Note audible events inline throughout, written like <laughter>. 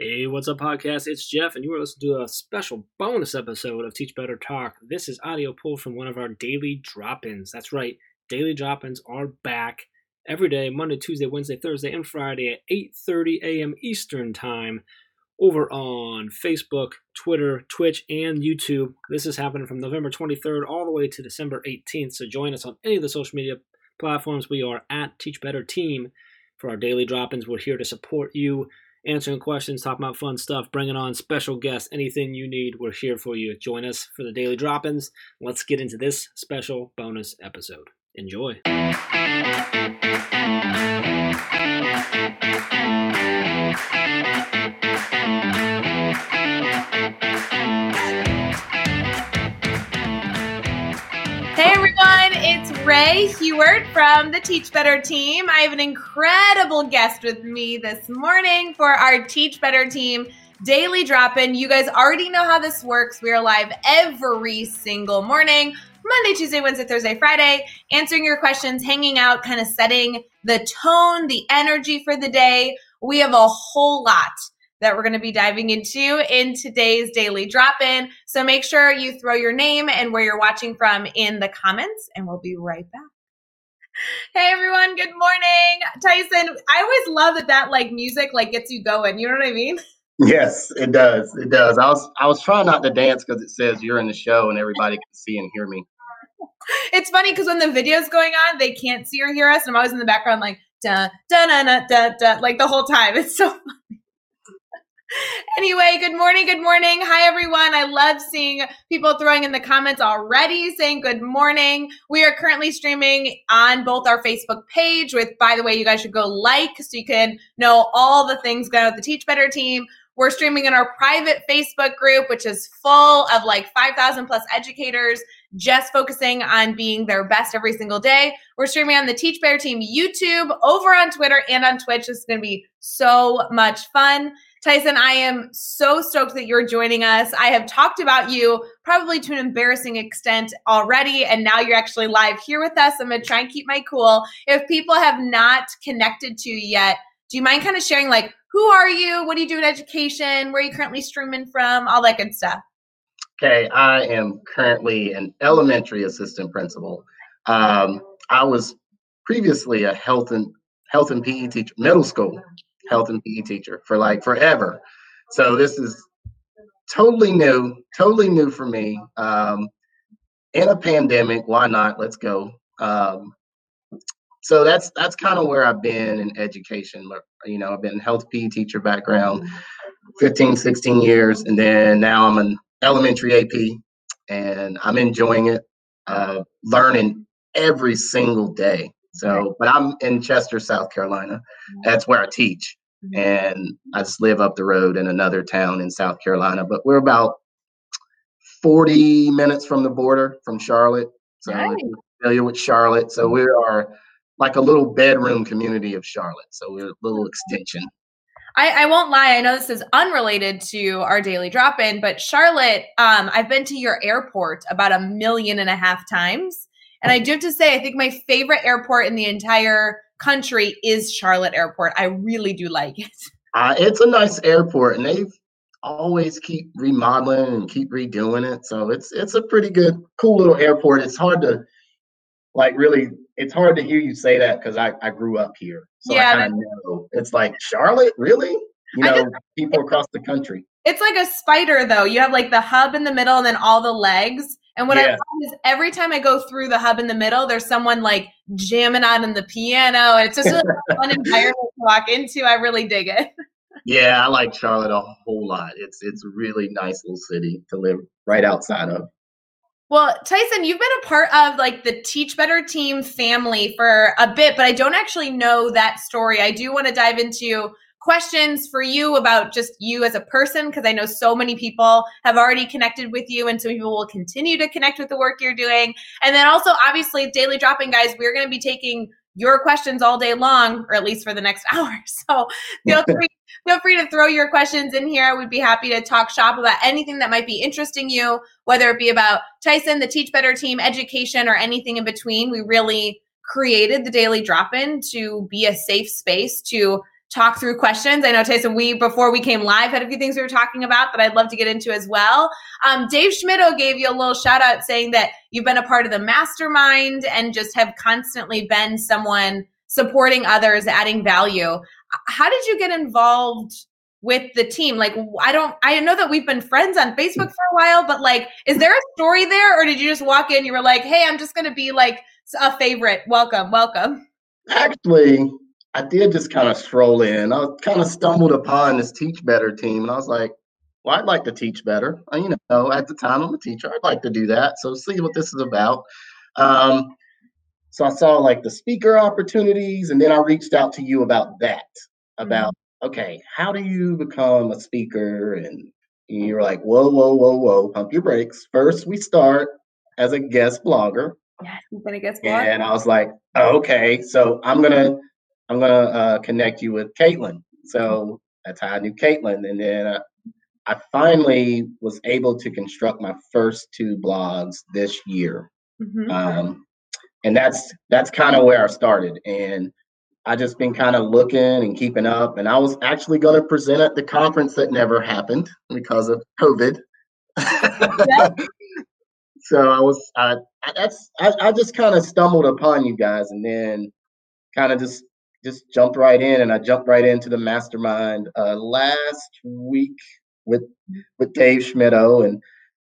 Hey, what's up, podcast? It's Jeff, and you are listening to a special bonus episode of Teach Better Talk. This is audio pulled from one of our daily drop ins. That's right, daily drop ins are back every day Monday, Tuesday, Wednesday, Thursday, and Friday at 8.30 a.m. Eastern Time over on Facebook, Twitter, Twitch, and YouTube. This is happening from November 23rd all the way to December 18th. So join us on any of the social media platforms. We are at Teach Better Team for our daily drop ins. We're here to support you, answering questions, talking about fun stuff, bringing on special guests, anything you need. We're here for you. Join us for the daily drop ins. Let's get into this special bonus episode. Enjoy. Hey everyone, it's Rae Hughart from the Teach Better team. I have an incredible guest with me this morning for our Teach Better team daily drop in. You guys already know how this works. We are live every single morning Monday, Tuesday, Wednesday, Thursday, Friday, answering your questions, hanging out, kind of setting the tone, the energy for the day. We have a whole lot that we're going to be diving into in today's daily drop in. So make sure you throw your name and where you're watching from in the comments, and we'll be right back. Hey everyone, good morning. Tyson, I always love that that like music like gets you going. You know what I mean? Yes, it does. It does. I was I was trying not to dance because it says you're in the show and everybody can see and hear me. It's funny because when the video's going on, they can't see or hear us, and I'm always in the background like da da da da da da like the whole time. It's so <laughs> funny. Anyway, good morning, good morning. Hi, everyone. I love seeing people throwing in the comments already saying good morning. We are currently streaming on both our Facebook page, with, by the way, you guys should go like so you can know all the things going on with the Teach Better team. We're streaming in our private Facebook group, which is full of like 5,000 plus educators just focusing on being their best every single day. We're streaming on the Teach Better Team YouTube, over on Twitter, and on Twitch. This is going to be so much fun. Tyson, I am so stoked that you're joining us. I have talked about you probably to an embarrassing extent already, and now you're actually live here with us. I'm going to try and keep my cool. If people have not connected to you yet, do you mind kind of sharing, like, who are you? What do you do in education? Where are you currently streaming from? All that good stuff. Okay, I am currently an elementary assistant principal. Um, I was previously a health and health and PE teacher, middle school health and PE teacher for like forever. So this is totally new, totally new for me. Um, in a pandemic, why not? Let's go. Um, so that's that's kind of where I've been in education. You know, I've been health PE teacher background, 15, 16 years, and then now I'm an elementary AP, and I'm enjoying it, uh, learning every single day. So, but I'm in Chester, South Carolina. Mm-hmm. That's where I teach. Mm-hmm. And I just live up the road in another town in South Carolina. But we're about 40 minutes from the border from Charlotte. So, nice. familiar with Charlotte. So, we are like a little bedroom community of Charlotte. So, we're a little extension. I, I, won't lie. I know this is unrelated to our daily drop in, but Charlotte, um, I've been to your airport about a million and a half times. And I do have to say, I think my favorite airport in the entire country is Charlotte Airport. I really do like it. <laughs> Uh, it's a nice airport, and they've always keep remodeling and keep redoing it. So it's it's a pretty good, cool little airport. It's hard to like really. It's hard to hear you say that because I, I grew up here, so yeah, I kind of know. It's like Charlotte, really? You know, just, people across the country. It's like a spider, though. You have like the hub in the middle, and then all the legs and what yeah. I find is every time I go through the hub in the middle, there's someone like jamming on in the piano, and it's just a <laughs> fun environment to walk into. I really dig it. yeah, I like Charlotte a whole lot. It's it's a really nice little city to live right outside of. Well, Tyson, you've been a part of like the Teach Better team family for a bit, but I don't actually know that story. I do want to dive into questions for you about just you as a person because I know so many people have already connected with you and so people will continue to connect with the work you're doing. And then also obviously daily dropping guys, we're going to be taking your questions all day long or at least for the next <laughs> hour. So feel <laughs> free feel free to throw your questions in here. We'd be happy to talk shop about anything that might be interesting you, whether it be about Tyson, the Teach Better team, education or anything in between. We really created the daily drop in to be a safe space to talk through questions. I know Tyson, we before we came live had a few things we were talking about that I'd love to get into as well. Um, Dave Schmittou gave you a little shout out saying that you've been a part of the mastermind and just have constantly been someone supporting others, adding value. How did you get involved with the team? Like, I don't, I know that we've been friends on Facebook for a while, but like, is there a story there, or did you just walk in? You were like, "Hey, I'm just going to be like a favorite. Welcome, welcome." Actually, I did just kind of stroll in. I kind of stumbled upon this Teach Better team, and I was like, "Well, I'd like to teach better." You know, at the time I'm a teacher, I'd like to do that. So see what this is about. Um, so I saw like the speaker opportunities, and then I reached out to you about that. About okay, how do you become a speaker? And you're like, whoa, whoa, whoa, whoa, pump your brakes. First, we start as a guest blogger. Yeah, you've been a guest blogger. And I was like, okay, so I'm gonna I'm gonna uh, connect you with Caitlin. So that's how I knew Caitlin, and then uh, I finally was able to construct my first two blogs this year. Mm-hmm. Um, and that's that's kind of where I started. And I just been kind of looking and keeping up. And I was actually going to present at the conference that never happened because of COVID. <laughs> so I was, I, that's, I, I just kind of stumbled upon you guys, and then kind of just just jumped right in, and I jumped right into the mastermind uh, last week with with Dave Schmittou, and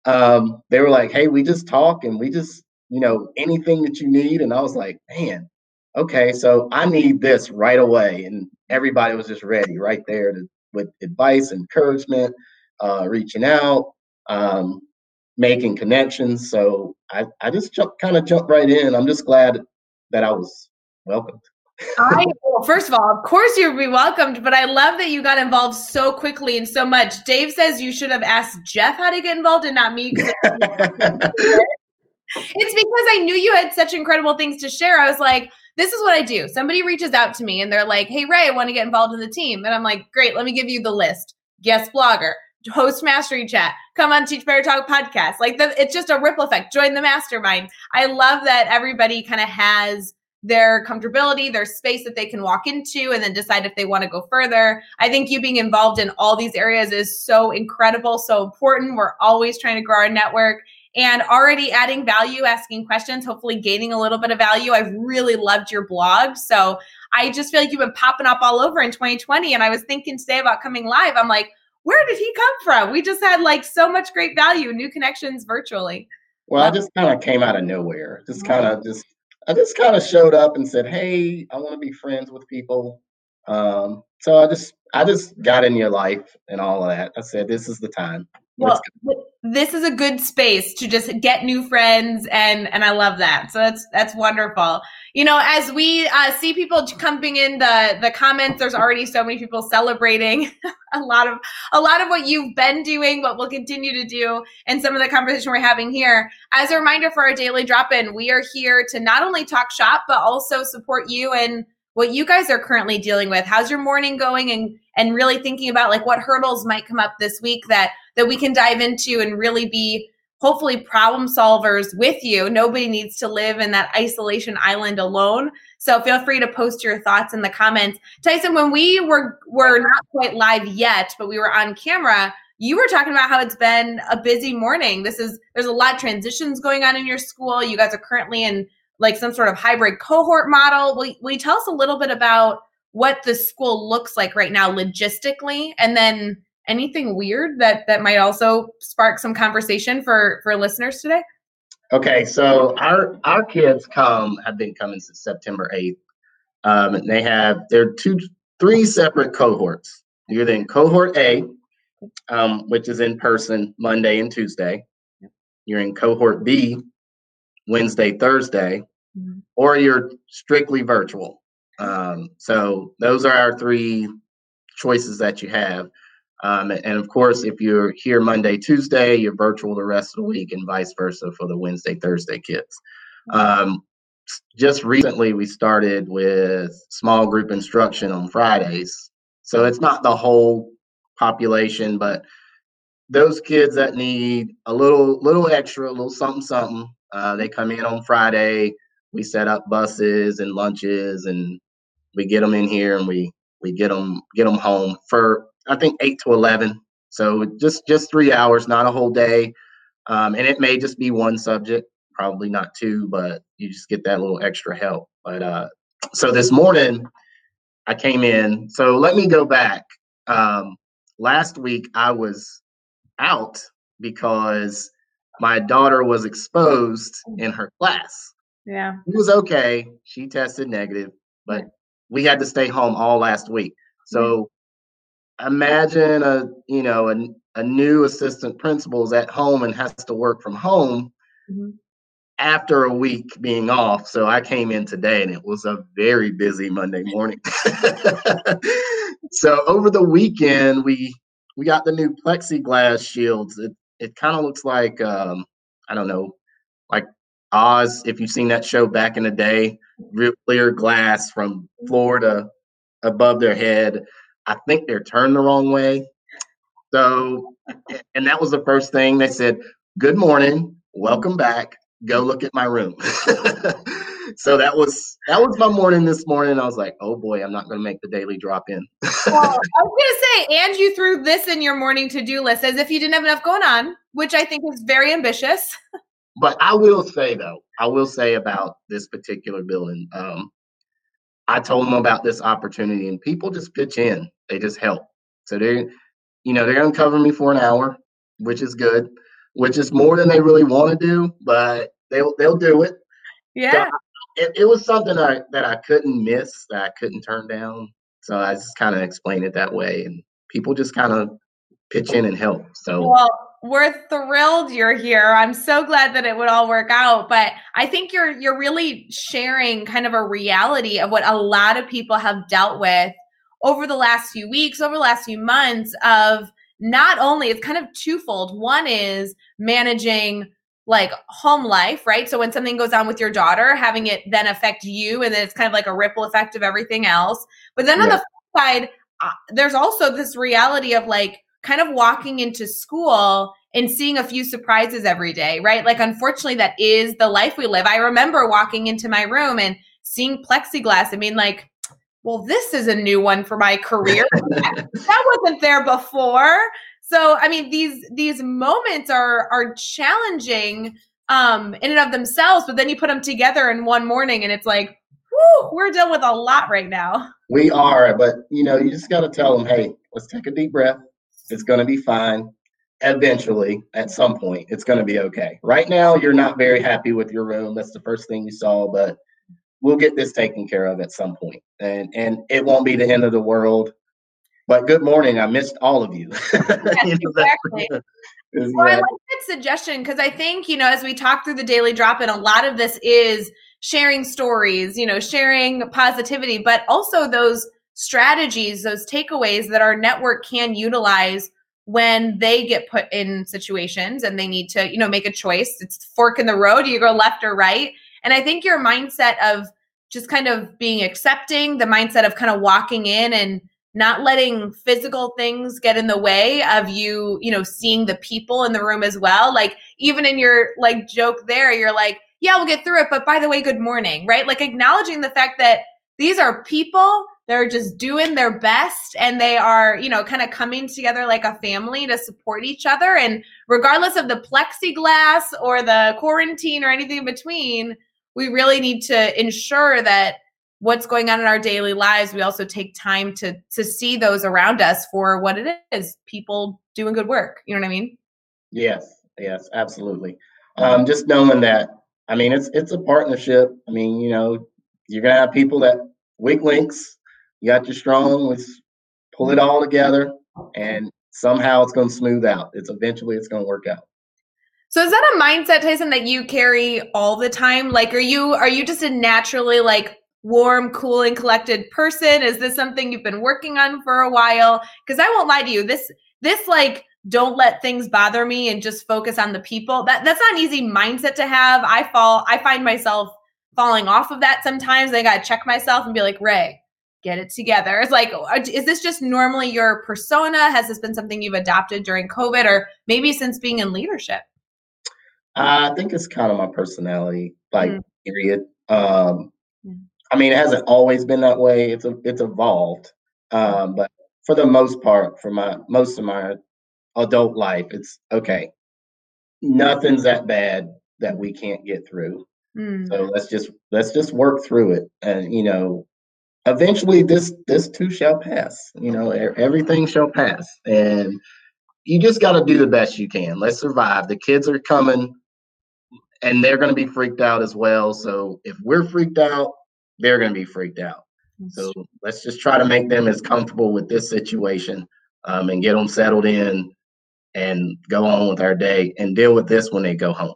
um, they were like, "Hey, we just talk, and we just, you know, anything that you need." And I was like, "Man, okay, so I need this right away. And everybody was just ready right there to, with advice, encouragement, uh, reaching out, um, making connections. So I, I just kind of jumped right in. I'm just glad that I was welcomed. I well, first of all, of course you'll be welcomed, but I love that you got involved so quickly and so much. Dave says you should have asked Jeff how to get involved and not me. <laughs> it's because I knew you had such incredible things to share. I was like, this is what I do. Somebody reaches out to me and they're like, hey, Rae, I want to get involved in the team. And I'm like, great, let me give you the list. Guest blogger, host mastery chat, come on Teach Better Talk podcast. Like the, it's just a ripple effect. Join the mastermind. I love that everybody kind of has their comfortability, their space that they can walk into and then decide if they want to go further. I think you being involved in all these areas is so incredible, so important. We're always trying to grow our network and already adding value, asking questions, hopefully gaining a little bit of value. I've really loved your blog. So I just feel like you've been popping up all over in 2020. And I was thinking today about coming live. I'm like, where did he come from? We just had like so much great value, new connections virtually. Well, I just kind of came out of nowhere. Just kind of just I just kind of showed up and said, "Hey, I want to be friends with people." Um, so I just I just got in your life and all of that. I said, "This is the time." Well, this is a good space to just get new friends and and I love that. So that's that's wonderful. You know, as we uh, see people coming in the the comments, there's already so many people celebrating <laughs> a lot of a lot of what you've been doing, what we'll continue to do, and some of the conversation we're having here. As a reminder for our daily drop in, we are here to not only talk shop but also support you and what you guys are currently dealing with. How's your morning going and and really thinking about like what hurdles might come up this week that that we can dive into and really be hopefully problem solvers with you. Nobody needs to live in that isolation island alone. So feel free to post your thoughts in the comments. Tyson, when we were were not quite live yet, but we were on camera, you were talking about how it's been a busy morning. This is there's a lot of transitions going on in your school. You guys are currently in like some sort of hybrid cohort model. Will, will you tell us a little bit about what the school looks like right now logistically and then anything weird that that might also spark some conversation for for listeners today? Okay so our our kids come have been coming since september 8th um, and they have they're two three separate cohorts. You're in cohort a um, which is in person monday and tuesday. You're in cohort b wednesday thursday mm-hmm. or you're strictly virtual. Um, so those are our three choices that you have um, and of course, if you're here Monday, Tuesday, you're virtual the rest of the week, and vice versa for the Wednesday, Thursday kids. Um, just recently, we started with small group instruction on Fridays. So it's not the whole population, but those kids that need a little, little extra, a little something, something, uh, they come in on Friday. We set up buses and lunches, and we get them in here, and we We get them get them home for I think eight to eleven. So just just three hours, not a whole day. Um, and it may just be one subject, probably not two, but you just get that little extra help. But uh, so this morning I came in. So let me go back. Um, last week I was out because my daughter was exposed in her class. Yeah. It was okay. She tested negative, but we had to stay home all last week. So imagine a you know a, a new assistant principal is at home and has to work from home Mhm. after a week being off. So I came in today and it was a very busy Monday morning. <laughs> so over the weekend we we got the new plexiglass shields. It it kind of looks like um I don't know, like Oz, if you've seen that show back in the day, real clear glass from floor to above their head. I think they're turned the wrong way. So, and that was the first thing they said, Good morning, welcome back, go look at my room. <laughs> so that was that was my morning this morning. I was like, oh boy, I'm not gonna make the daily drop in. Well, I was gonna say, and you threw this in your morning to-do list as if you didn't have enough going on, which I think is very ambitious. but I will say though, I will say about this particular building. Um, I told them about this opportunity, and people just pitch in. They just help. So they, you know, they're gonna cover me for an hour, which is good, which is more than they really want to do, but they'll they'll do it. Yeah. It, it was something I, that I couldn't miss, that I couldn't turn down. So I just kind of explained it that way, and people just kind of pitch in and help. So Well, we're thrilled you're here. I'm so glad that it would all work out. But I think you're you're really sharing kind of a reality of what a lot of people have dealt with over the last few weeks, over the last few months of not only it's kind of twofold. One is managing like home life, right? So when something goes on with your daughter, having it then affect you, and then it's kind of like a ripple effect of everything else. But then on the flip side, uh, there's also this reality of like kind of walking into school and seeing a few surprises every day, right? Like, unfortunately, that is the life we live. I remember walking into my room and seeing plexiglass. I mean, like, well, this is a new one for my career. <laughs> that wasn't there before. So, I mean, these these moments are are challenging um, in and of themselves, but then you put them together in one morning, and it's like, whew, we're dealing with a lot right now. We are, but you know, you just got to tell them, hey, let's take a deep breath. It's going to be fine. Eventually, at some point, it's going to be okay. Right now, you're not very happy with your room. That's the first thing you saw, but we'll get this taken care of at some point, and and it won't be the end of the world. But good morning. I missed all of you. <laughs> Know, exactly. <laughs> Well, I like that suggestion because I think, you know, as we talk through the daily drop in, a lot of this is sharing stories, you know, sharing positivity, but also those strategies, those takeaways that our network can utilize when they get put in situations and they need to, you know, make a choice. It's fork in the road. Do you go left or right? And I think your mindset of just kind of being accepting, the mindset of kind of walking in and not letting physical things get in the way of you, you know, seeing the people in the room as well. Like even in your like joke there, you're like, yeah, we'll get through it, but by the way, good morning, right? Like acknowledging the fact that these are people they're just doing their best and they are, you know, kind of coming together like a family to support each other and regardless of the plexiglass or the quarantine or anything in between, we really need to ensure that what's going on in our daily lives we also take time to to see those around us for what it is people doing good work you know what i mean Yes, yes, absolutely. Um, just knowing that, I mean, it's it's a partnership. I mean, you know, you're gonna have people that weak links. You got your strong. Let's pull it all together, and somehow it's gonna smooth out. It's eventually it's gonna work out. so is that a mindset tyson that you carry all the time like are you are you just a naturally like warm cool and collected person is this something you've been working on for a while because i won't lie to you this this like don't let things bother me and just focus on the people that that's not an easy mindset to have i fall i find myself falling off of that sometimes i gotta check myself and be like Rae get it together it's like uh, is this just normally your persona has this been something you've adopted during covid or maybe since being in leadership I think it's kind of my personality, like Mm. period. Um. I mean, it hasn't always been that way. It's a, it's evolved, Um, but for the most part, for my most of my adult life, it's okay. Nothing's that bad that we can't get through. Mm. So let's just let's just work through it, and you know, eventually this this too shall pass. You know, everything shall pass, and you just got to do the best you can. Let's survive. The kids are coming, and they're going to be freaked out as well. So if we're freaked out, they're going to be freaked out. So let's just try to make them as comfortable with this situation um, and get them settled in and go on with our day and deal with this when they go home.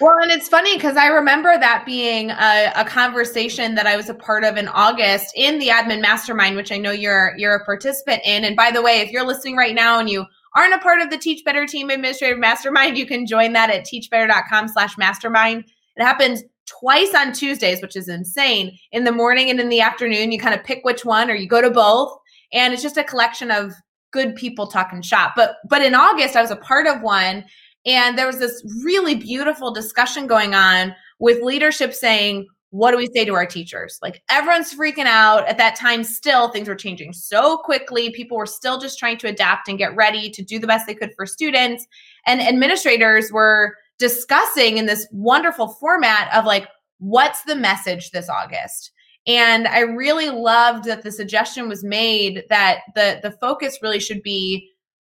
well, and it's funny because I remember that being a, a, conversation that I was a part of in August in the admin mastermind, which I know you're you're a participant in. And by the way, if you're listening right now and you aren't a part of the Teach Better Team Administrative Mastermind, you can join that at teachbetter.com slash mastermind. It happens twice on Tuesdays, which is insane. In the morning and in the afternoon, you kind of pick which one or you go to both. And it's just a collection of good people talking shop. But but in August, I was a part of one, and there was this really beautiful discussion going on with leadership saying, what do we say to our teachers? Like everyone's freaking out. At that time, still things were changing so quickly. People were still just trying to adapt and get ready to do the best they could for students. And administrators were discussing in this wonderful format of like, what's the message this August? And I really loved that the suggestion was made that the the focus really should be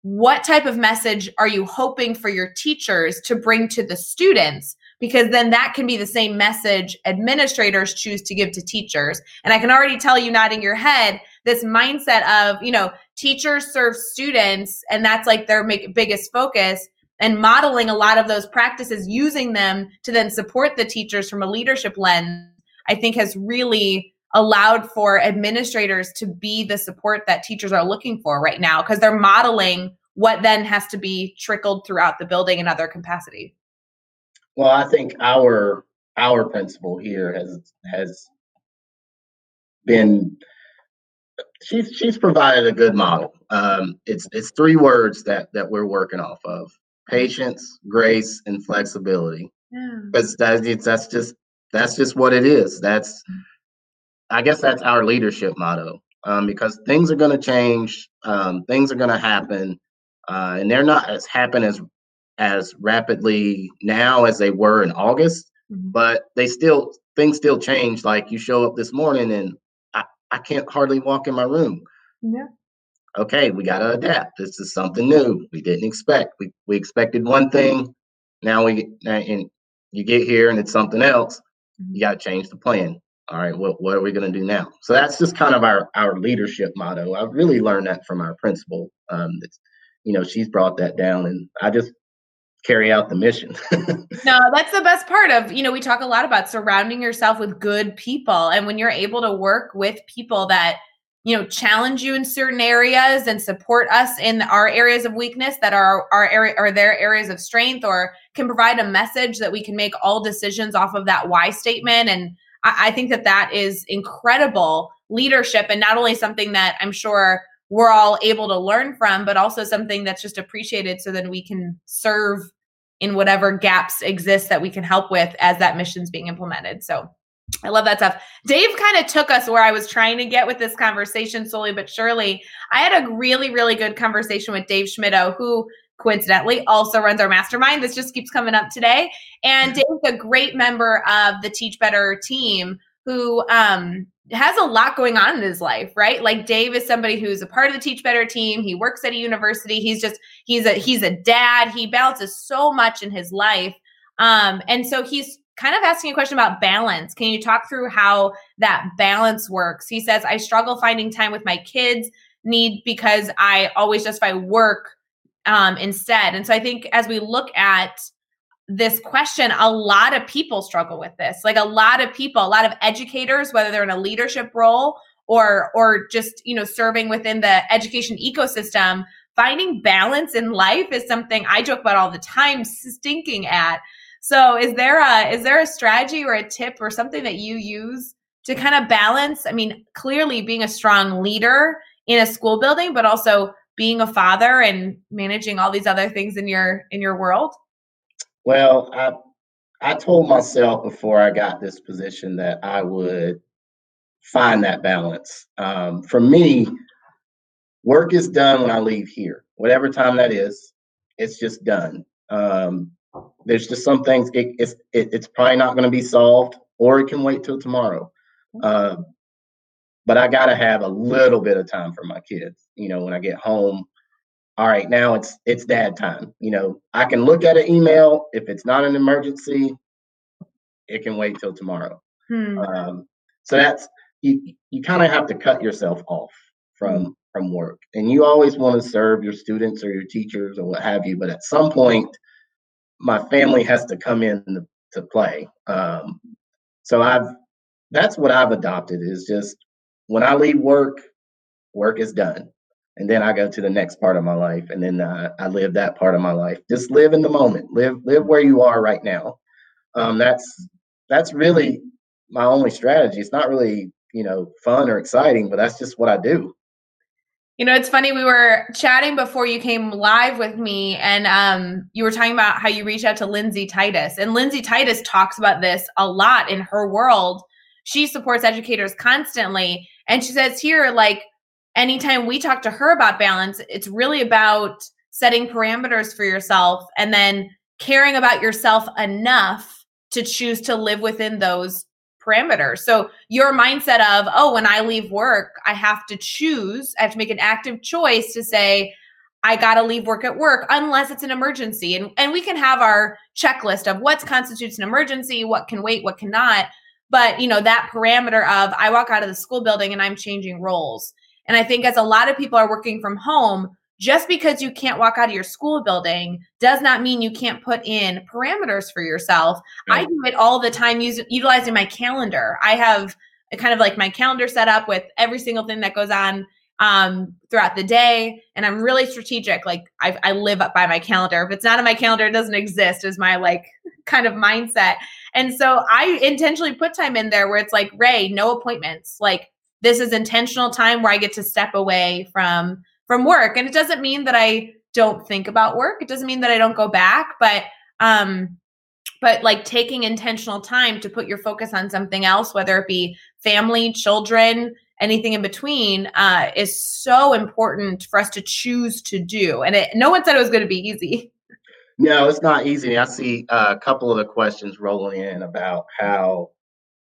what type of message are you hoping for your teachers to bring to the students? Because then that can be the same message administrators choose to give to teachers. And i can already tell you nodding your head this mindset of you know teachers serve students and that's like their biggest focus and modeling a lot of those practices using them to then support the teachers from a leadership lens I think has really allowed for administrators to be the support that teachers are looking for right now because they're modeling what then has to be trickled throughout the building in other capacity. Well, I think our our principal here has has been she's she's provided a good model. Um, it's it's three words that that we're working off of: patience, grace, and flexibility. Because yeah. that's that's just that's just what it is. That's, I guess that's our leadership motto um, because things are going to change, um, things are going to happen, uh, and they're not as happen as as rapidly now as they were in August, mm-hmm. but they still things still change. Like you show up this morning and I, I can't hardly walk in my room. Yeah. Okay, we got to adapt. This is something new. We didn't expect. We we expected one thing. Now we and you get here and it's something else you got to change the plan. All right, what what are we going to do now? So that's just kind of our our leadership motto. I've really learned that from our principal. Um, you know, she's brought that down, and I just carry out the mission. <laughs> no, that's the best part of, you know, we talk a lot about surrounding yourself with good people. And when you're able to work with people that, you know, challenge you in certain areas and support us in our areas of weakness that are our area or their areas of strength or can provide a message that we can make all decisions off of that why statement. And I, I think that that is incredible leadership and not only something that I'm sure we're all able to learn from, but also something that's just appreciated so that we can serve in whatever gaps exist that we can help with as that mission's being implemented. So I love that stuff. Dave kind of took us where I was trying to get with this conversation slowly but surely. I had a really, really good conversation with Dave Schmittou, who coincidentally also runs our mastermind. This just keeps coming up today. And Dave's a great member of the Teach Better team who um, has a lot going on in his life, right? Like Dave is somebody who's a part of the Teach Better team. He works at a university. He's just he's a he's a dad. He balances so much in his life. Um, and so he's kind of asking a question about balance. Can you talk through how that balance works? He says, I struggle finding time with my kids, need because I always justify work um, instead. And so I think as we look at this question, a lot of people struggle with this. Like a lot of people, a lot of educators, whether they're in a leadership role or or just you know serving within the education ecosystem, finding balance in life is something I joke about all the time, stinking at. So is there a is there a strategy or a tip or something that you use to kind of balance? I mean, clearly being a strong leader in a school building, but also being a father and managing all these other things in your in your world? Well, I I told myself before I got this position that I would find that balance. Um, for me, work is done when I leave here, whatever time that is. It's just done. Um, there's just some things it, it's it, it's probably not going to be solved, or it can wait till tomorrow. Uh, but I got to have a little bit of time for my kids. You know, when I get home, all right, now it's it's dad time. You know, I can look at an email if it's not an emergency. It can wait till tomorrow. Hmm. Um, so that's you. You kind of have to cut yourself off from from work, and you always want to serve your students or your teachers or what have you. But at some point, my family has to come in to, play. Um, so I've that's what I've adopted is just when I leave work, work is done. And then I go to the next part of my life, and then uh, I live that part of my life. Just live in the moment. Live live where you are right now. Um, that's that's really my only strategy. It's not really you know fun or exciting, but that's just what I do. You know, it's funny. We were chatting before you came live with me, and um, you were talking about how you reached out to Lindsay Titus. And Lindsay Titus talks about this a lot in her world. She supports educators constantly. And she says here, like, anytime we talk to her about balance, it's really about setting parameters for yourself and then caring about yourself enough to choose to live within those So your mindset of, oh, when I leave work, I have to choose, I have to make an active choice to say, I got to leave work at work unless it's an emergency. And, and we can have our checklist of what constitutes an emergency, what can wait, what cannot. But, you know, that parameter of I walk out of the school building and I'm changing roles. And I think as a lot of people are working from home, just because you can't walk out of your school building does not mean you can't put in parameters for yourself. Right. I do it all the time using utilizing my calendar. I have kind of like my calendar set up with every single thing that goes on um, throughout the day. And I'm really strategic. Like I, I live up by my calendar. If it's not on my calendar, it doesn't exist is my like <laughs> kind of mindset. And so I intentionally put time in there where it's like, Rae, no appointments. Like this is intentional time where I get to step away from from work. And it doesn't mean that I don't think about work. It doesn't mean that I don't go back, but um but like taking intentional time to put your focus on something else whether it be family, children, anything in between uh is so important for us to choose to do. And it, no one said it was going to be easy. No, it's not easy. I see a couple of the questions rolling in about how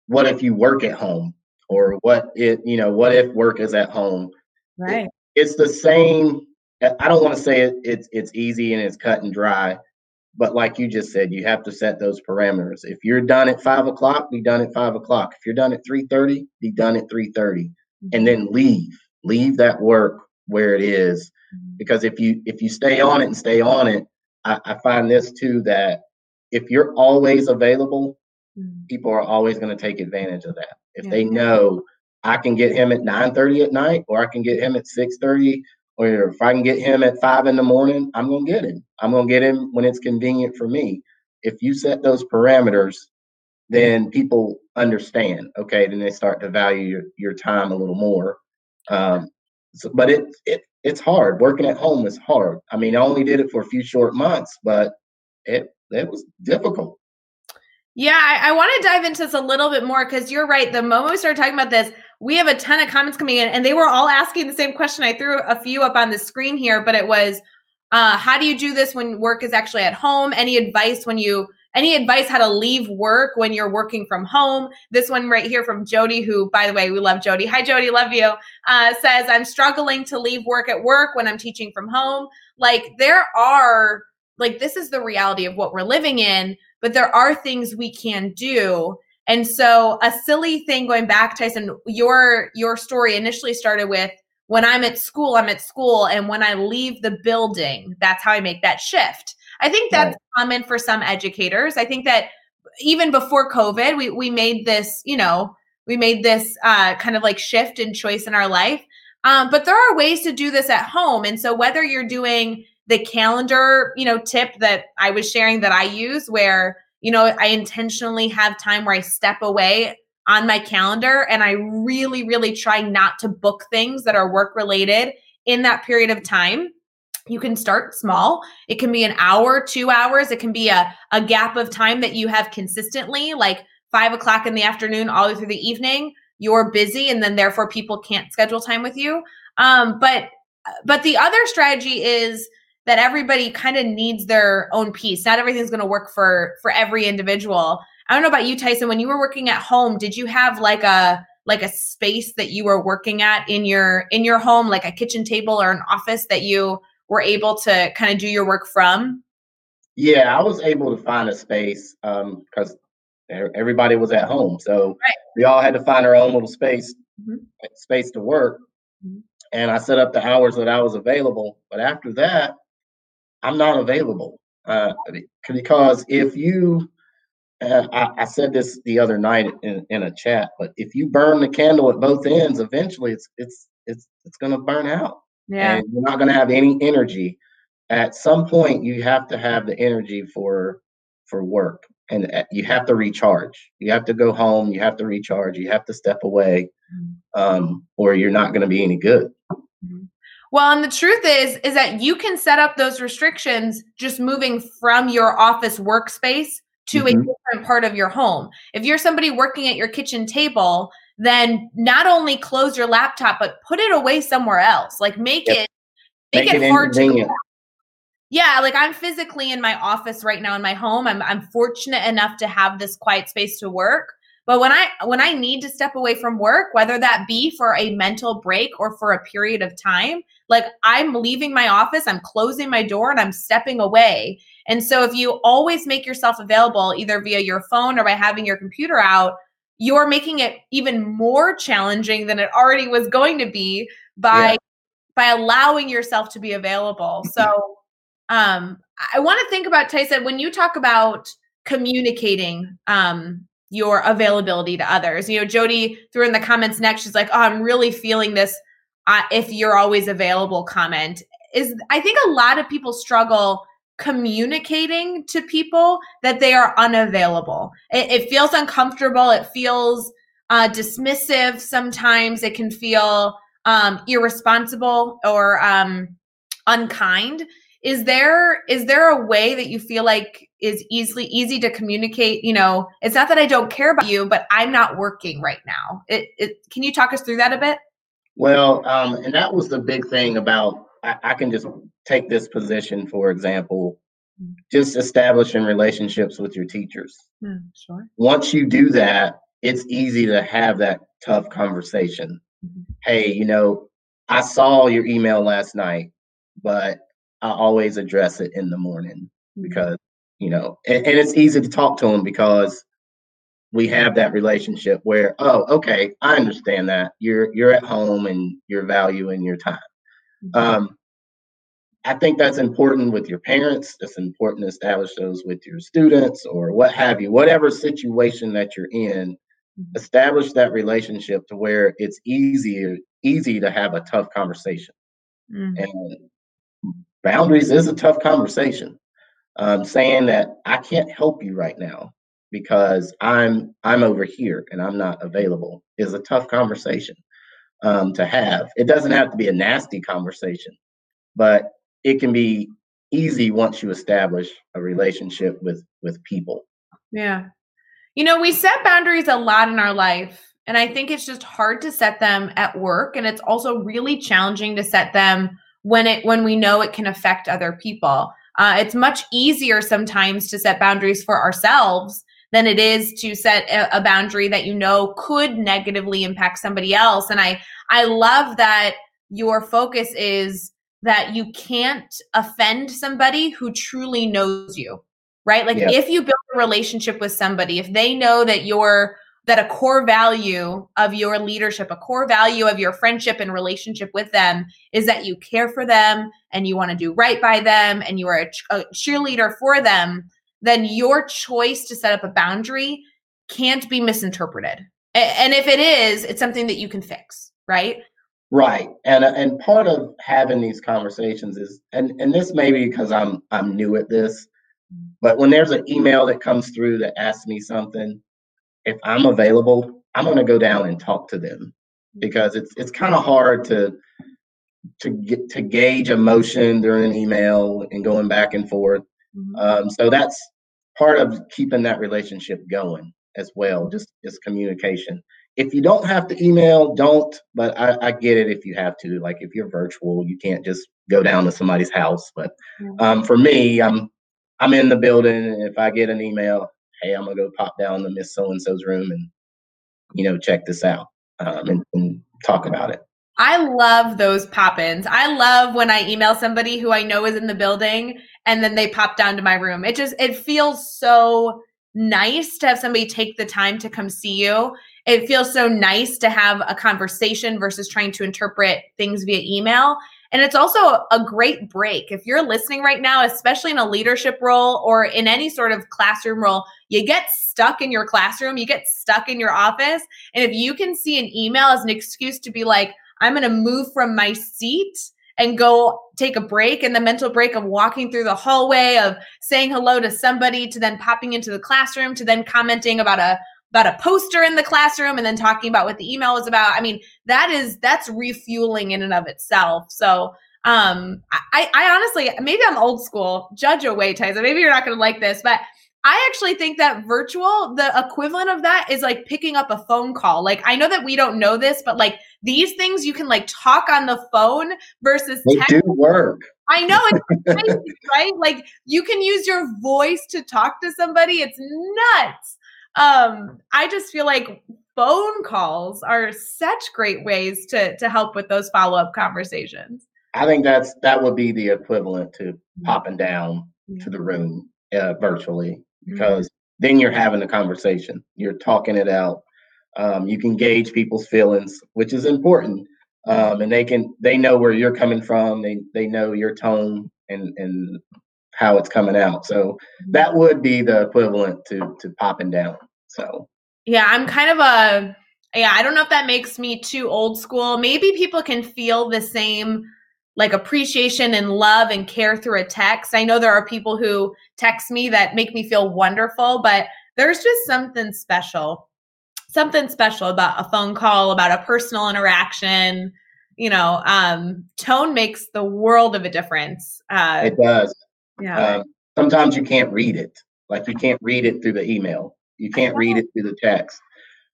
what if you work at home or what it you know what if work is at home right it's the same. I don't want to say it, it's it's easy and it's cut and dry, but like you just said, you have to set those parameters. If you're done at five o'clock, be done at five o'clock. If you're done at three thirty, be done at three thirty, and then leave. Leave that work where it is, mm-hmm. because if you if you stay on it and stay on it, I, I find this too that if you're always available, mm-hmm. people are always going to take advantage of that. If yeah. they know I can get him at 9:30 at night, or I can get him at 6:30, or if I can get him at five in the morning, I'm gonna get him. I'm gonna get him when it's convenient for me. If you set those parameters, then people understand. Okay, then they start to value your, your time a little more. Um, so, but it it it's hard. Working at home is hard. I mean, I only did it for a few short months, but it it was difficult. Yeah, I, I want to dive into this a little bit more because you're right. The moment we started talking about this, we have a ton of comments coming in, and they were all asking the same question. I threw a few up on the screen here, but it was, uh, how do you do this when work is actually at home? Any advice when you any advice how to leave work when you're working from home? This one right here from Jody, who, by the way, we love Jody. Hi, Jody, love you. Uh, says, I'm struggling to leave work at work when I'm teaching from home. Like, there are, like, this is the reality of what we're living in but there are things we can do. And so a silly thing going back, Tyson, your your story initially started with when I'm at school, I'm at school, and when I leave the building, that's how I make that shift. I think that's right. common for some educators. I think that even before COVID, we we made this, you know, we made this uh, kind of like shift and choice in our life. Um, but there are ways to do this at home, and so whether you're doing the calendar, you know, tip that I was sharing that I use where, you know, I intentionally have time where I step away on my calendar and I really, really try not to book things that are work related in that period of time. You can start small. It can be an hour, two hours. It can be a, a gap of time that you have consistently, like five o'clock in the afternoon, all the way through the evening. you're busy and then therefore people can't schedule time with you. Um, but but the other strategy is that everybody kind of needs their own piece. Not everything's going to work for for every individual. I don't know about you, Tyson. When you were working at home, did you have like a like a space that you were working at in your in your home, like a kitchen table or an office that you were able to kind of do your work from? Yeah, I was able to find a space because um, everybody was at home, so right. we all had to find our own little space mm-hmm. space to work. Mm-hmm. And I set up the hours that I was available. But after that, I'm not available uh, because if you uh, I, I, said this the other night in, in, a chat, but if you burn the candle at both ends, eventually it's it's it's it's going to burn out. Yeah, and you're not going to have any energy. At some point, you have to have the energy for for work, and uh, you have to recharge. You have to go home. You have to recharge. You have to step away, mm-hmm. um, or you're not going to be any good. Mm-hmm. Well, and the truth is, is that you can set up those restrictions just moving from your office workspace to mm-hmm. a different part of your home. If you're somebody working at your kitchen table, then not only close your laptop, but put it away somewhere else. Like make yep. it make, make it, it hard to yeah, like I'm physically in my office right now in my home. I'm I'm fortunate enough to have this quiet space to work. But when I when I need to step away from work, whether that be for a mental break or for a period of time, like I'm leaving my office, I'm closing my door and I'm stepping away. And so if you always make yourself available either via your phone or by having your computer out, you're making it even more challenging than it already was going to be by yeah. by allowing yourself to be available. So um I want to think about Tyson when you talk about communicating um your availability to others. You know, Jody threw in the comments next. She's like, "Oh, I'm really feeling this. Uh, if you're always available." Comment is. I think a lot of people struggle communicating to people that they are unavailable. It, it feels uncomfortable. It feels uh, dismissive. Sometimes it can feel um, irresponsible or um, unkind is there is there a way that you feel like is easily easy to communicate you know it's not that i don't care about you but i'm not working right now. It, it can you talk us through that a bit? Well um, and that was the big thing about I, I can just take this position for example just establishing relationships with your teachers. Mm, sure. Once you do that it's easy to have that tough conversation. Mm-hmm. hey you know i saw your email last night but I always address it in the morning mm-hmm. because you know, and, and it's easy to talk to them because we have that relationship where oh okay i understand that you're you're at home and you're valuing your time mm-hmm. um, i think that's important with your parents it's important to establish those with your students or what have you whatever situation that you're in mm-hmm. establish that relationship to where it's easier easy to have a tough conversation mm-hmm. and boundaries is a tough conversation. Um, saying that I can't help you right now because I'm I'm over here and I'm not available is a tough conversation um, to have. It doesn't have to be a nasty conversation, but it can be easy once you establish a relationship with with people. Yeah. You know, we set boundaries a lot in our life, and I think it's just hard to set them at work and it's also really challenging to set them when it when we know it can affect other people. Uh, it's much easier sometimes to set boundaries for ourselves than it is to set a, a, boundary that you know could negatively impact somebody else. And I I love that your focus is that you can't offend somebody who truly knows you. Right? Like if you build a relationship with somebody, if they know that you're that a core value of your leadership, a core value of your friendship and relationship with them is that you care for them and you want to do right by them and you are a, a cheerleader for them, then your choice to set up a boundary can't be misinterpreted. And if it is, it's something that you can fix, right? Right. And uh, and part of having these conversations is and and this may be because I'm I'm new at this, but when there's an email that comes through that asks me something, if I'm available, I'm going to go down and talk to them because it's it's kind of hard to to get to gauge emotion during an email and going back and forth. Mm-hmm. Um, so that's part of keeping that relationship going as well. Just just communication. if you don't have to email, don't. But I, I, get it if you have to. Like if you're virtual, you can't just go down to somebody's house. But um, for me, I'm I'm in the building, and if I get an email, hey, I'm gonna go pop down to Miss So and So's room and you know check this out um, and, and talk about it. I love those pop ins. I love when I email somebody who I know is in the building and then they pop down to my room. It just it feels so nice to have somebody take the time to come see you. It feels so nice to have a conversation versus trying to interpret things via email. And it's also a great break. If you're listening right now, especially in a leadership role or in any sort of classroom role, you get stuck in your classroom, you get stuck in your office. And if you can see an email as an excuse to be like, I'm going to move from my seat and go take a break and the mental break of walking through the hallway of saying hello to somebody to then popping into the classroom to then commenting about a about a poster in the classroom and then talking about what the email was about. I mean, that is that's refueling in and of itself. So um I, I honestly maybe I'm old school. Judge away, Tyson. Maybe you're not gonna like this, but I actually think that virtual, the equivalent of that is like picking up a phone call. Like I know that we don't know this, but like these things you can like talk on the phone versus they text. do work. I know it's crazy, <laughs> right? Like you can use your voice to talk to somebody. It's nuts. Um, I just feel like phone calls are such great ways to to help with those follow up conversations. I think that's that would be the equivalent to popping down to the room uh, virtually Mm-hmm. because mm-hmm. then you're having a conversation, you're talking it out. Um, you can gauge people's feelings, which is important, um, and they can they know where you're coming from. They they know your tone and and how it's coming out. So mm-hmm. that would be the equivalent to to popping down. So yeah, I'm kind of a yeah. I don't know if that makes me too old school. Maybe people can feel the same like appreciation and love and care through a text. I know there are people who text me that make me feel wonderful, but there's just something special, something special about a phone call, about a personal interaction. You know, um, tone makes the world of a difference. Uh, it does. Yeah. Um, sometimes you can't read it. Like you can't read it through the email. You can't read it through the text.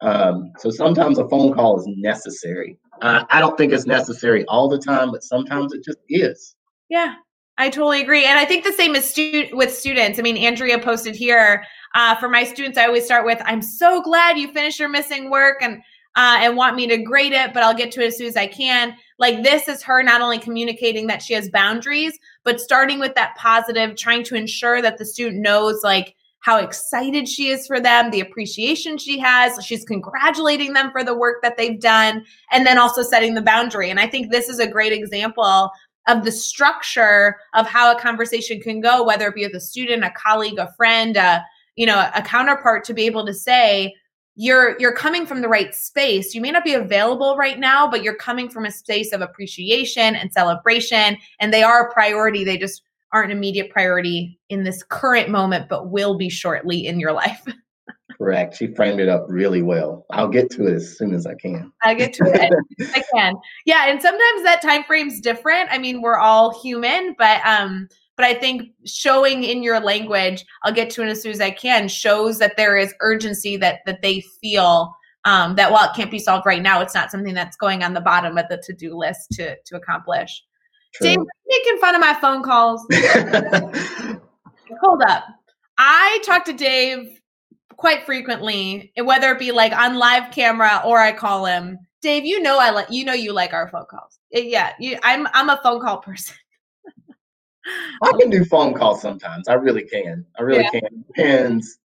Um, so sometimes a phone call is necessary. Uh, I don't think it's necessary all the time, but sometimes it just is. Yeah, I totally agree. And I think the same is stu- with students. I mean, Andrea posted here uh, for my students, I always start with, I'm so glad you finished your missing work and uh, and want me to grade it, but I'll get to it as soon as I can. Like this is her not only communicating that she has boundaries, but starting with that positive, trying to ensure that the student knows like how excited she is for them, the appreciation she has. She's congratulating them for the work that they've done, and then also setting the boundary. And I think this is a great example of the structure of how a conversation can go, whether it be with a student, a colleague, a friend, a, you know, a counterpart to be able to say, you're you're coming from the right space. You may not be available right now, but you're coming from a space of appreciation and celebration, and they are a priority. They just aren't an immediate priority in this current moment, but will be shortly in your life. <laughs> Correct. She framed it up really well. I'll get to it as soon as I can. I'll get to it I can. Yeah, and sometimes that time frame's different. I mean, we're all human, but um, but I think showing in your language, I'll get to it as soon as I can, shows that there is urgency that that they feel um, that while it can't be solved right now, it's not something that's going on the bottom of the to-do list to to accomplish. True. Dave, making fun of my phone calls. <laughs> Hold up. I talk to Dave quite frequently, whether it be like on live camera or I call him. Dave, you know I like you know you like our phone calls. Yeah, you, I'm I'm a phone call person. I can do phone calls sometimes. I really can. I really yeah. can. Depends.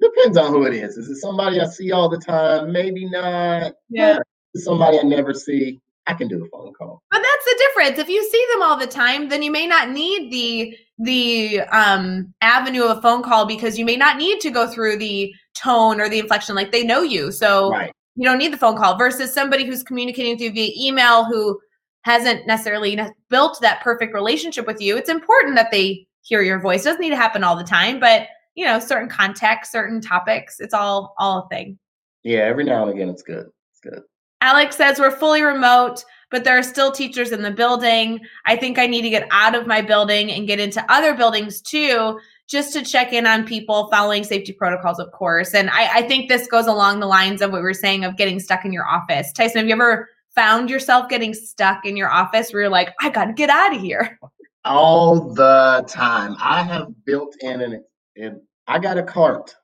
Depends on who it is. Is it somebody I see all the time? Maybe not. Yeah. Somebody I never see. I can do a phone call. But that's the difference. If you see them all the time, then you may not need the the um avenue of a phone call because you may not need to go through the tone or the inflection like they know you. So right. you don't need the phone call versus somebody who's communicating with you via email who hasn't necessarily built that perfect relationship with you. It's important that they hear your voice. It doesn't need to happen all the time, but you know, certain contexts, certain topics, it's all all a thing. Yeah, every now and again it's good. It's good. Alex says we're fully remote, but there are still teachers in the building. I think I need to get out of my building and get into other buildings too. just to check in on people following safety protocols, of course. And I, I think this goes along the lines of what we were saying of getting stuck in your office. Tyson, have you ever found yourself getting stuck in your office where you're like, I got to get out of here? All the time. I have built in an, an I got a cart.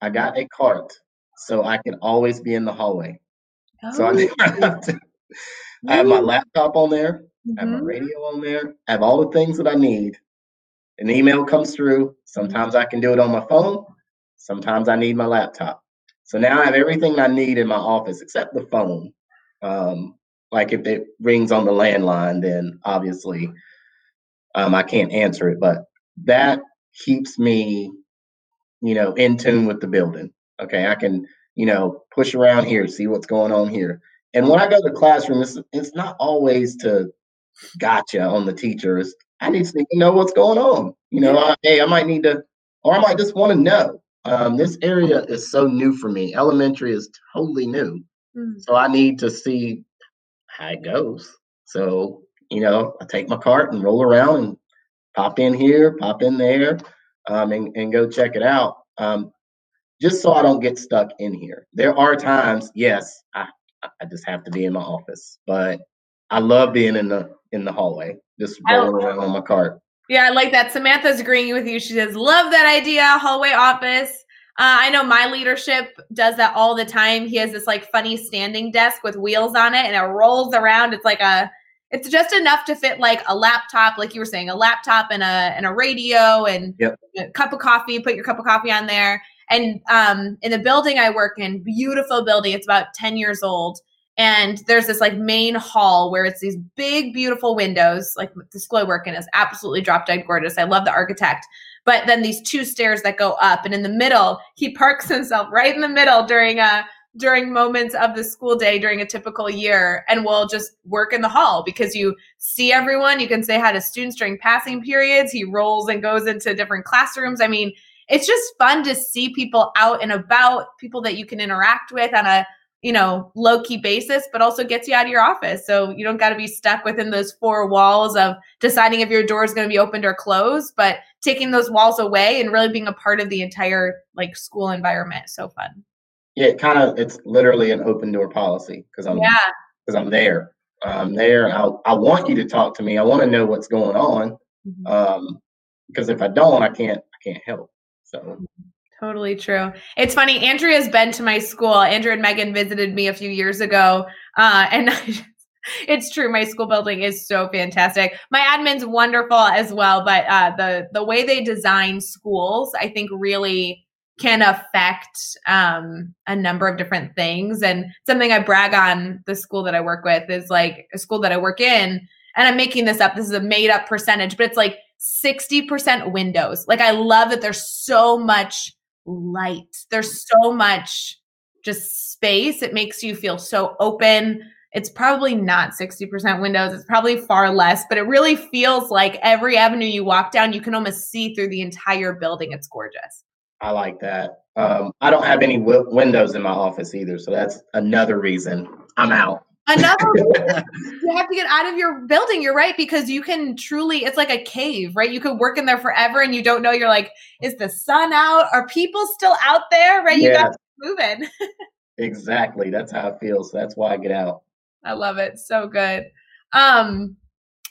I got a cart so I can always be in the hallway. Oh. So I, oh. have to, <laughs> I have my laptop on there, mm-hmm. I have my mm-hmm. radio on there, I have all the things that I need. An email comes through. Sometimes I can do it on my phone. Sometimes I need my laptop. So now I have everything I need in my office except the phone. Um, like if it rings on the landline, then obviously um, I can't answer it. But that keeps me, you know, in tune with the building. Okay, I can, you know, push around here, see what's going on here. And when I go to the classroom, it's it's not always to gotcha on the teachers. I need to know what's going on. You know, I, hey, I might need to, or I might just want to know. Um, this area is so new for me. Elementary is totally new, mm-hmm. so I need to see how it goes. So you know, I take my cart and roll around and pop in here, pop in there, um, and, and go check it out. Um, just so I don't get stuck in here. There are times, yes, I, I just have to be in my office, but I love being in the in the hallway, just rolling around on my cart. Yeah, I like that. Samantha's agreeing with you. She says, "Love that idea, hallway office." Uh, I know my leadership does that all the time. He has this like funny standing desk with wheels on it, and it rolls around. It's like a, it's just enough to fit like a laptop, like you were saying, a laptop and a and a radio and yep. a cup of coffee. Put your cup of coffee on there, and um, in the building I work in, beautiful building, it's about 10 years old. And there's this like main hall where it's these big, beautiful windows. Like the school I work in is absolutely drop dead gorgeous. I love the architect. But then these two stairs that go up, and in the middle, he parks himself right in the middle during a uh, during moments of the school day during a typical year and will just work in the hall because you see everyone. You can say hi to students during passing periods. He rolls and goes into different classrooms. I mean, it's just fun to see people out and about, people that you can interact with on a you know low key basis, but also gets you out of your office. So you don't got to be stuck within those four walls of deciding if your door is going to be opened or closed, but taking those walls away and really being a part of the entire like school environment. So fun. Yeah, it kind of it's literally an open door policy because I'm yeah because I'm there. I'm there. I I want you to talk to me. I want to know what's going on. Mm-hmm. Um, because if I don't, I can't I can't help. So totally true. It's funny. Andrea's been to my school. Andrea and Megan visited me a few years ago, uh, and <laughs> it's true. My school building is so fantastic. My admin's wonderful as well, but uh, the the way they design schools, I think, really can affect um, a number of different things. And something I brag on the school that I work with is like a school that I work in. And I'm making this up. This is a made up percentage, but it's like 60% windows. Like I love that there's so much light. There's so much just space. It makes you feel so open. It's probably not 60% windows. It's probably far less, but it really feels like every avenue you walk down, you can almost see through the entire building. It's gorgeous. I like that. Um, I don't have any w- windows in my office either, so that's another reason I'm out. Another, <laughs> you have to get out of your building. You're right because you can truly. It's like a cave, right? You could work in there forever, and you don't know. You're like, is the sun out? Are people still out there? Right? You yeah. got to move in. <laughs> exactly. That's how it feels. So that's why I get out. I love it. So good. Um,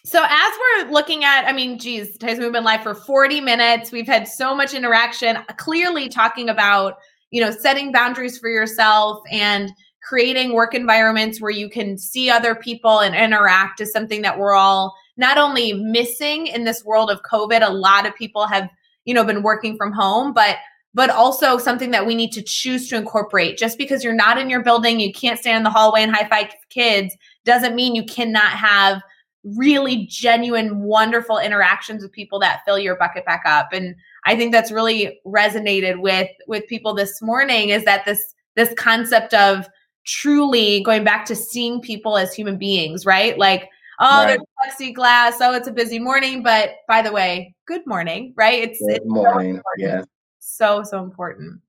so as we're looking at, I mean, geez, Tyson, we've been live for 40 minutes. We've had so much interaction, clearly talking about, you know, setting boundaries for yourself and creating work environments where you can see other people and interact is something that we're all not only missing in this world of covid a lot of people have you know been working from home but but also something that we need to choose to incorporate just because you're not in your building you can't stand in the hallway and high five kids doesn't mean you cannot have really genuine wonderful interactions with people that fill your bucket back up and i think that's really resonated with with people this morning is that this this concept of truly going back to seeing people as human beings, right? Like, oh, right. there's plexiglass. Oh, it's a busy morning, but by the way, good morning, right? It's good it's morning. Yeah. So so important.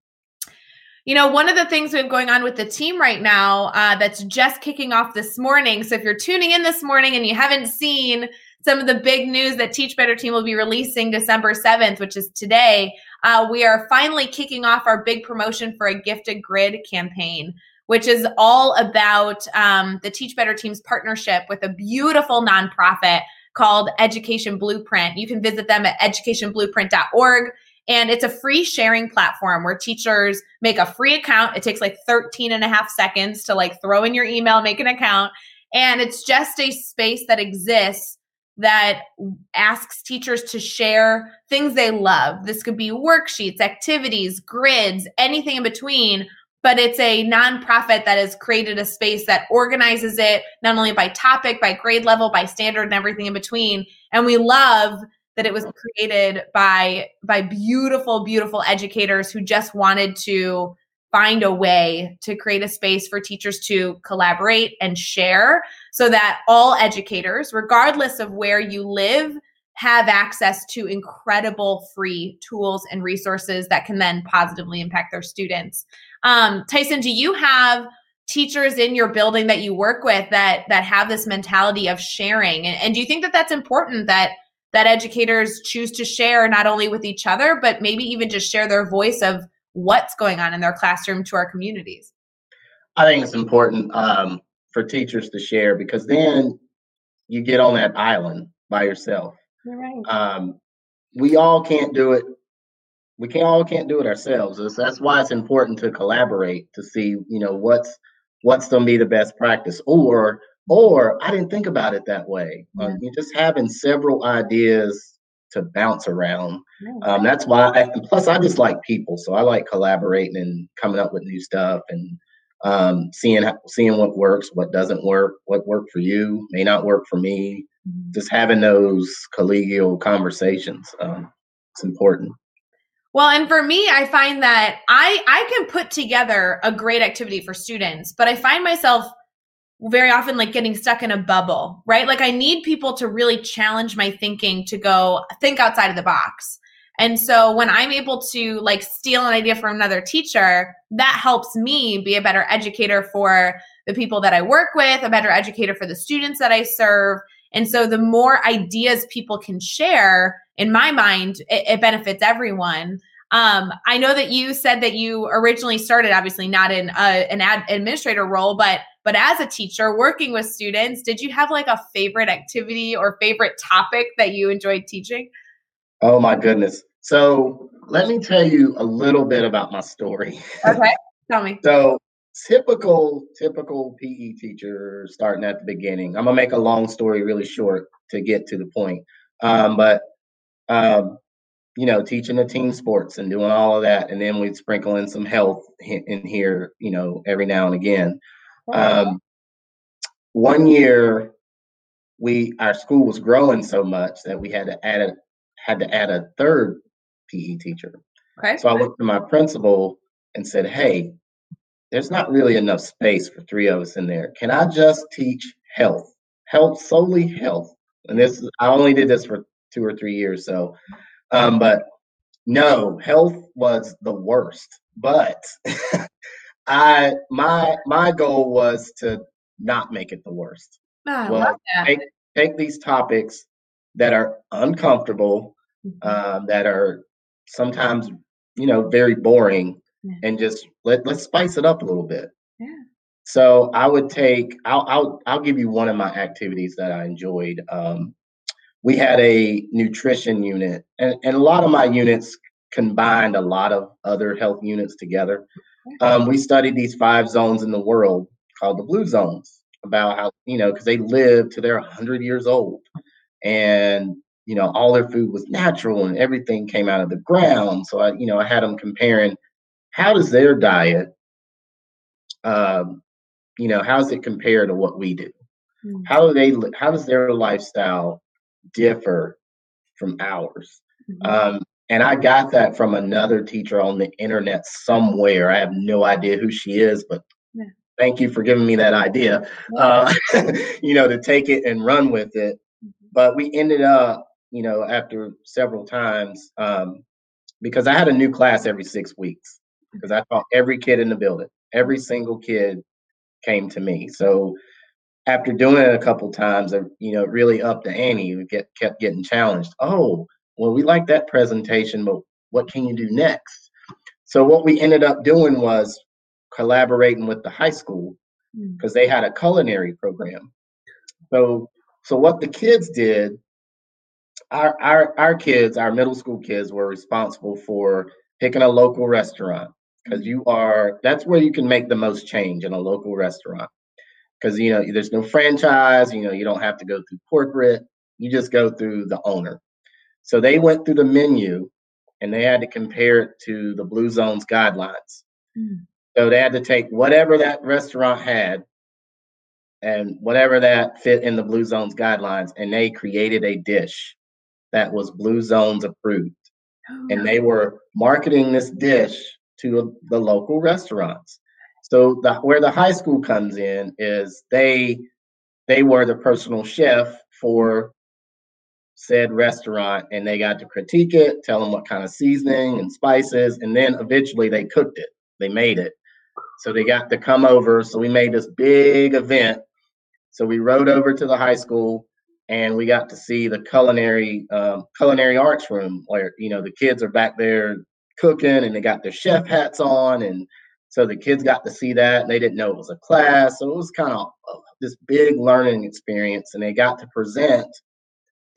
You know, one of the things we have going on with the team right now uh, that's just kicking off this morning. So if you're tuning in this morning and you haven't seen some of the big news that Teach Better Team will be releasing December 7th, which is today. Uh, we are finally kicking off our big promotion for a gifted grid campaign, which is all about um, the Teach Better Team's partnership with a beautiful nonprofit called Education Blueprint. You can visit them at educationblueprint.org. And it's a free sharing platform where teachers make a free account. It takes like 13 and a half seconds to like throw in your email, make an account. And it's just a space that exists that asks teachers to share things they love. This could be worksheets, activities, grids, anything in between. But it's a nonprofit that has created a space that organizes it not only by topic, by grade level, by standard, and everything in between. And we love that it was created by by beautiful, beautiful educators who just wanted to find a way to create a space for teachers to collaborate and share so that all educators, regardless of where you live, have access to incredible free tools and resources that can then positively impact their students. Um, Tyson, do you have teachers in your building that you work with that that have this mentality of sharing? And, and do you think that that's important that that educators choose to share not only with each other, but maybe even just share their voice of what's going on in their classroom to our communities? I think it's important um, for teachers to share because then you get on that island by yourself. You're right. Um, we all can't do it. We can all can't do it ourselves. that's why it's important to collaborate to see, you know, what's what's going to be the best practice, or or I didn't think about it that way. Yeah. Um, you're just having several ideas to bounce around. Um, that's why. I, plus, I just like people, so I like collaborating and coming up with new stuff and um, seeing seeing what works, what doesn't work, what worked for you may not work for me. Mm-hmm. Just having those collegial conversations, um, it's important. Well, and for me, I find that I I can put together a great activity for students, but I find myself very often like getting stuck in a bubble, right? Like I need people to really challenge my thinking to go think outside of the box. And so when I'm able to like steal an idea from another teacher, that helps me be a better educator for the people that I work with, a better educator for the students that I serve. And so the more ideas people can share, in my mind, it, it benefits everyone. Um, I know that you said that you originally started, obviously not in a, an ad administrator role, but but as a teacher working with students, did you have like a favorite activity or favorite topic that you enjoyed teaching? Oh my goodness. So let me tell you a little bit about my story. Okay, <laughs> tell me. so typical, typical PE teacher starting at the beginning. I'm gonna make a long story really short to get to the point. Um, but um, you know, teaching the team sports and doing all of that, and then we'd sprinkle in some health in here, you know, every now and again. Um, one year, we our school was growing so much that we had to add a had to add a third PE teacher. Okay. So I went to my principal and said, "Hey, there's not really enough space for three of us in there. Can I just teach health, health solely health?" And this I only did this for two or three years, so. Um, but no, health was the worst. But <laughs> I my my goal was to not make it the worst. Oh, well, take take these topics that are uncomfortable, mm-hmm. um, that are sometimes you know very boring, yeah. and just let let's spice it up a little bit. Yeah. So I would take I'll I'll I'll give you one of my activities that I enjoyed. Um, we had a nutrition unit, and, and a lot of my units combined a lot of other health units together. Um, we studied these five zones in the world called the blue zones about how, you know, because they live to their 100 years old. And, you know, all their food was natural and everything came out of the ground. So I, you know, I had them comparing how does their diet, um, you know, how does it compare to what we do? Mm-hmm. How do they, how does their lifestyle differ from ours? Mm-hmm. Um, and I got that from another teacher on the internet somewhere. I have no idea who she is, but yeah. thank you for giving me that idea. Uh, <laughs> you know, to take it and run with it. Mm-hmm. But we ended up, you know, after several times, um, because I had a new class every six weeks because I taught every kid in the building. Every single kid came to me. So after doing it a couple times, you know, really up the ante, we get kept getting challenged. Oh, well, we like that presentation, but what can you do next? So what we ended up doing was collaborating with the high school because hmm. they had a culinary program. So so what the kids did, our our our kids, our middle school kids were responsible for picking a local restaurant because you are that's where you can make the most change in a local restaurant because you know there's no franchise you know you don't have to go through corporate you just go through the owner so they went through the menu and they had to compare it to the blue zones guidelines. Mm. so they had to take whatever that restaurant had and whatever that fit in the blue zones guidelines and they created a dish that was blue zones approved. Oh, and they were marketing this dish to the local restaurants. So the, where the high school comes in is they they were the personal chef for said restaurant and they got to critique it, tell them what kind of seasoning and spices, and then eventually they cooked it. They made it. So they got to come over. So we made this big event. So we rode over to the high school and we got to see the culinary um, culinary arts room where you know the kids are back there cooking and they got their chef hats on and so the kids got to see that and they didn't know it was a class. So it was kind of uh, this big learning experience. And they got to present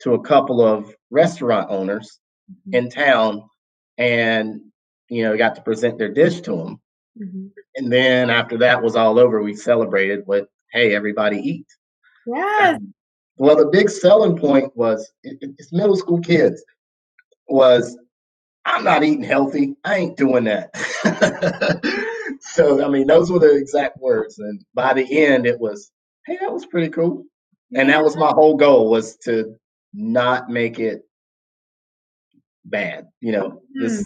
to a couple of restaurant owners mm-hmm. in town and, you know, got to present their dish to them. Mm-hmm. And then after that was all over, we celebrated with, hey, everybody eat. Yes. well, the big selling point was it, it's middle school kids was I'm not eating healthy. I ain't doing that. <laughs> so I mean, those were the exact words. And by the end, it was, hey, that was pretty cool. And that was my whole goal was to not make it bad. You know, mm. just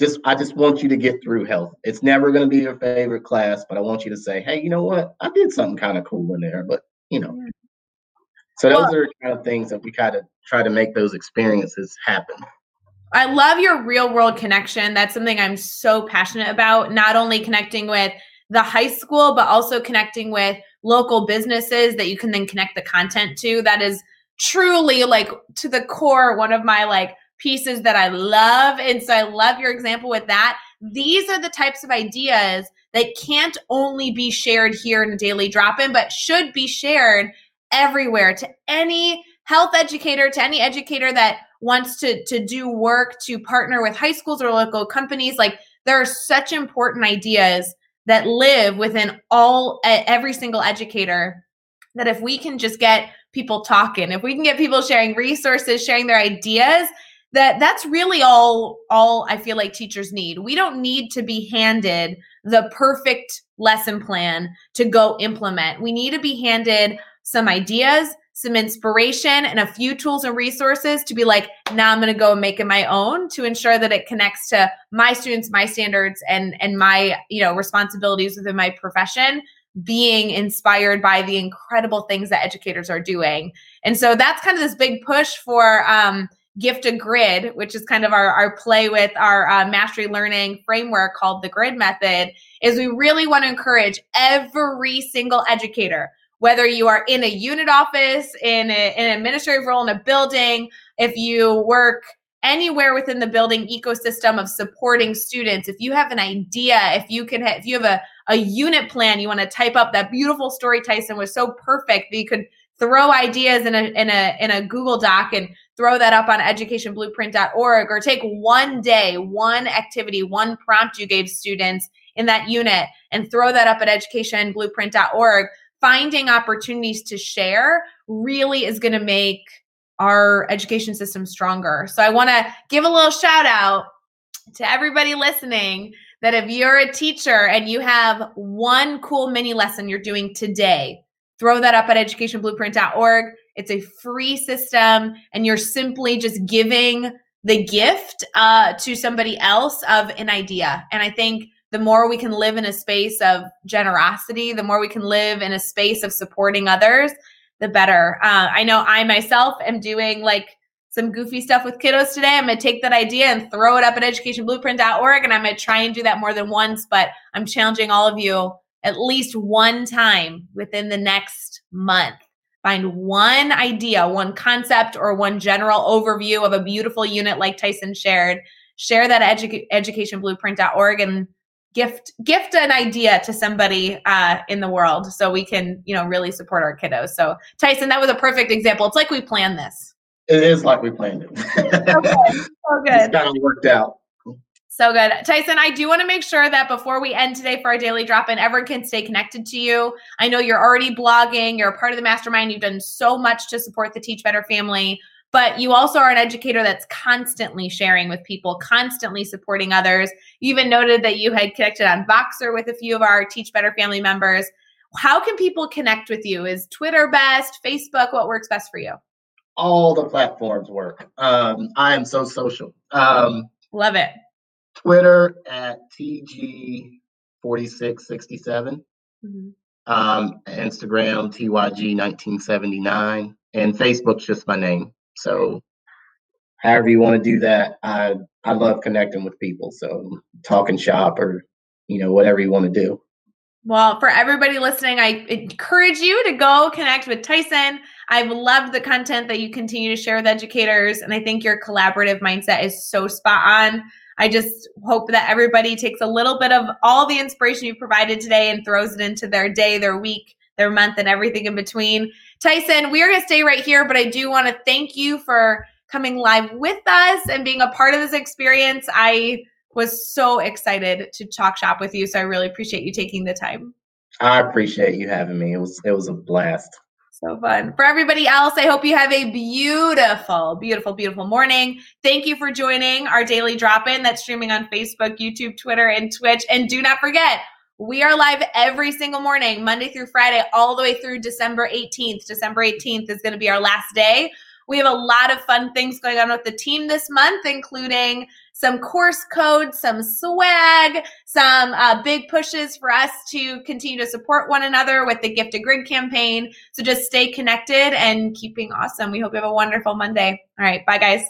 just I just want you to get through health. It's never going to be your favorite class, but I want you to say, hey, you know what? I did something kind of cool in there, but you know. So those well, are kind of things that we kind of try to make those experiences happen. I love your real world connection. That's something I'm so passionate about, not only connecting with the high school, but also connecting with local businesses that you can then connect the content to. That is truly like to the core one of my like pieces that I love. And so I love your example with that. These are the types of ideas that can't only be shared here in a daily drop in, but should be shared everywhere to any health educator, to any educator that wants to to do work to partner with high schools or local companies like there are such important ideas that live within all every single educator that if we can just get people talking if we can get people sharing resources sharing their ideas that that's really all all i feel like teachers need we don't need to be handed the perfect lesson plan to go implement we need to be handed some ideas some inspiration and a few tools and resources to be like, now I'm going to go and make it my own to ensure that it connects to my students, my standards, and and my you know responsibilities within my profession. Being inspired by the incredible things that educators are doing, and so that's kind of this big push for. Um, gift a grid which is kind of our, our play with our uh, mastery learning framework called the grid method is we really want to encourage every single educator whether you are in a unit office, in, a, in an administrative role in a building, if you work anywhere within the building ecosystem of supporting students. If you have an idea if you can if you have a, a unit plan you want to type up that beautiful story tyson was so perfect that you could throw ideas in a in a in a google doc and throw that up on educationblueprint.org or take one day one activity one prompt you gave students in that unit and throw that up at educationblueprint.org finding opportunities to share really is going to make our education system stronger. So I want to give a little shout out to everybody listening that if you're a teacher and you have one cool mini lesson you're doing today, throw that up at educationblueprint.org. It's a free system, and you're simply just giving the gift uh, to somebody else of an idea. And I think the more we can live in a space of generosity, the more we can live in a space of supporting others, the better. Uh, I know I myself am doing like some goofy stuff with kiddos today. I'm going to take that idea and throw it up at educationblueprint.org. And I'm going to try and do that more than once, but I'm challenging all of you at least one time within the next month. Find one idea, one concept, or one general overview of a beautiful unit like Tyson shared. Share that edu- educationblueprint.org and gift gift an idea to somebody uh, in the world so we can you know really support our kiddos. So tyson that was a perfect example. It's like we planned this. It is like we planned it. <laughs> Okay. so good. it's kind of worked out. So good. Tyson i do want to make sure that before we end today for our daily drop in everyone can stay connected to you. I know you're already blogging you're a part of the mastermind you've done so much to support the teach better family but you also are an educator that's constantly sharing with people, constantly supporting others. You even noted that you had connected on Voxer with a few of our Teach Better family members. How can people connect with you? Is Twitter best? Facebook? What works best for you? All the platforms work. Um, I am so social. Um, Love it. Twitter at TG4667. Mm-hmm. Um, Instagram TYG1979. And Facebook's just my name. So however you want to do that, I I love connecting with people. So talking shop or you know whatever you want to do. Well, for everybody listening, I encourage you to go connect with Tyson. I've loved the content that you continue to share with educators, and I think your collaborative mindset is so spot on. I just hope that everybody takes a little bit of all the inspiration you provided today and throws it into their day, their week, their month, and everything in between. Tyson, we are going to stay right here, but I do want to thank you for coming live with us and being a part of this experience. I was so excited to talk shop with you, so I really appreciate you taking the time. I appreciate you having me. It was it was a blast. So fun. For everybody else, I hope you have a beautiful, beautiful, beautiful morning. Thank you for joining our daily drop in that's streaming on Facebook, YouTube, Twitter, and Twitch. And do not forget, we are live every single morning, Monday through Friday, all the way through December 18th. December 18th is going to be our last day. We have a lot of fun things going on with the team this month, including some course codes, some swag, some uh, big pushes for us to continue to support one another with the Gifted Grid campaign. So just stay connected and keeping awesome. We hope you have a wonderful Monday. All right. Bye, guys.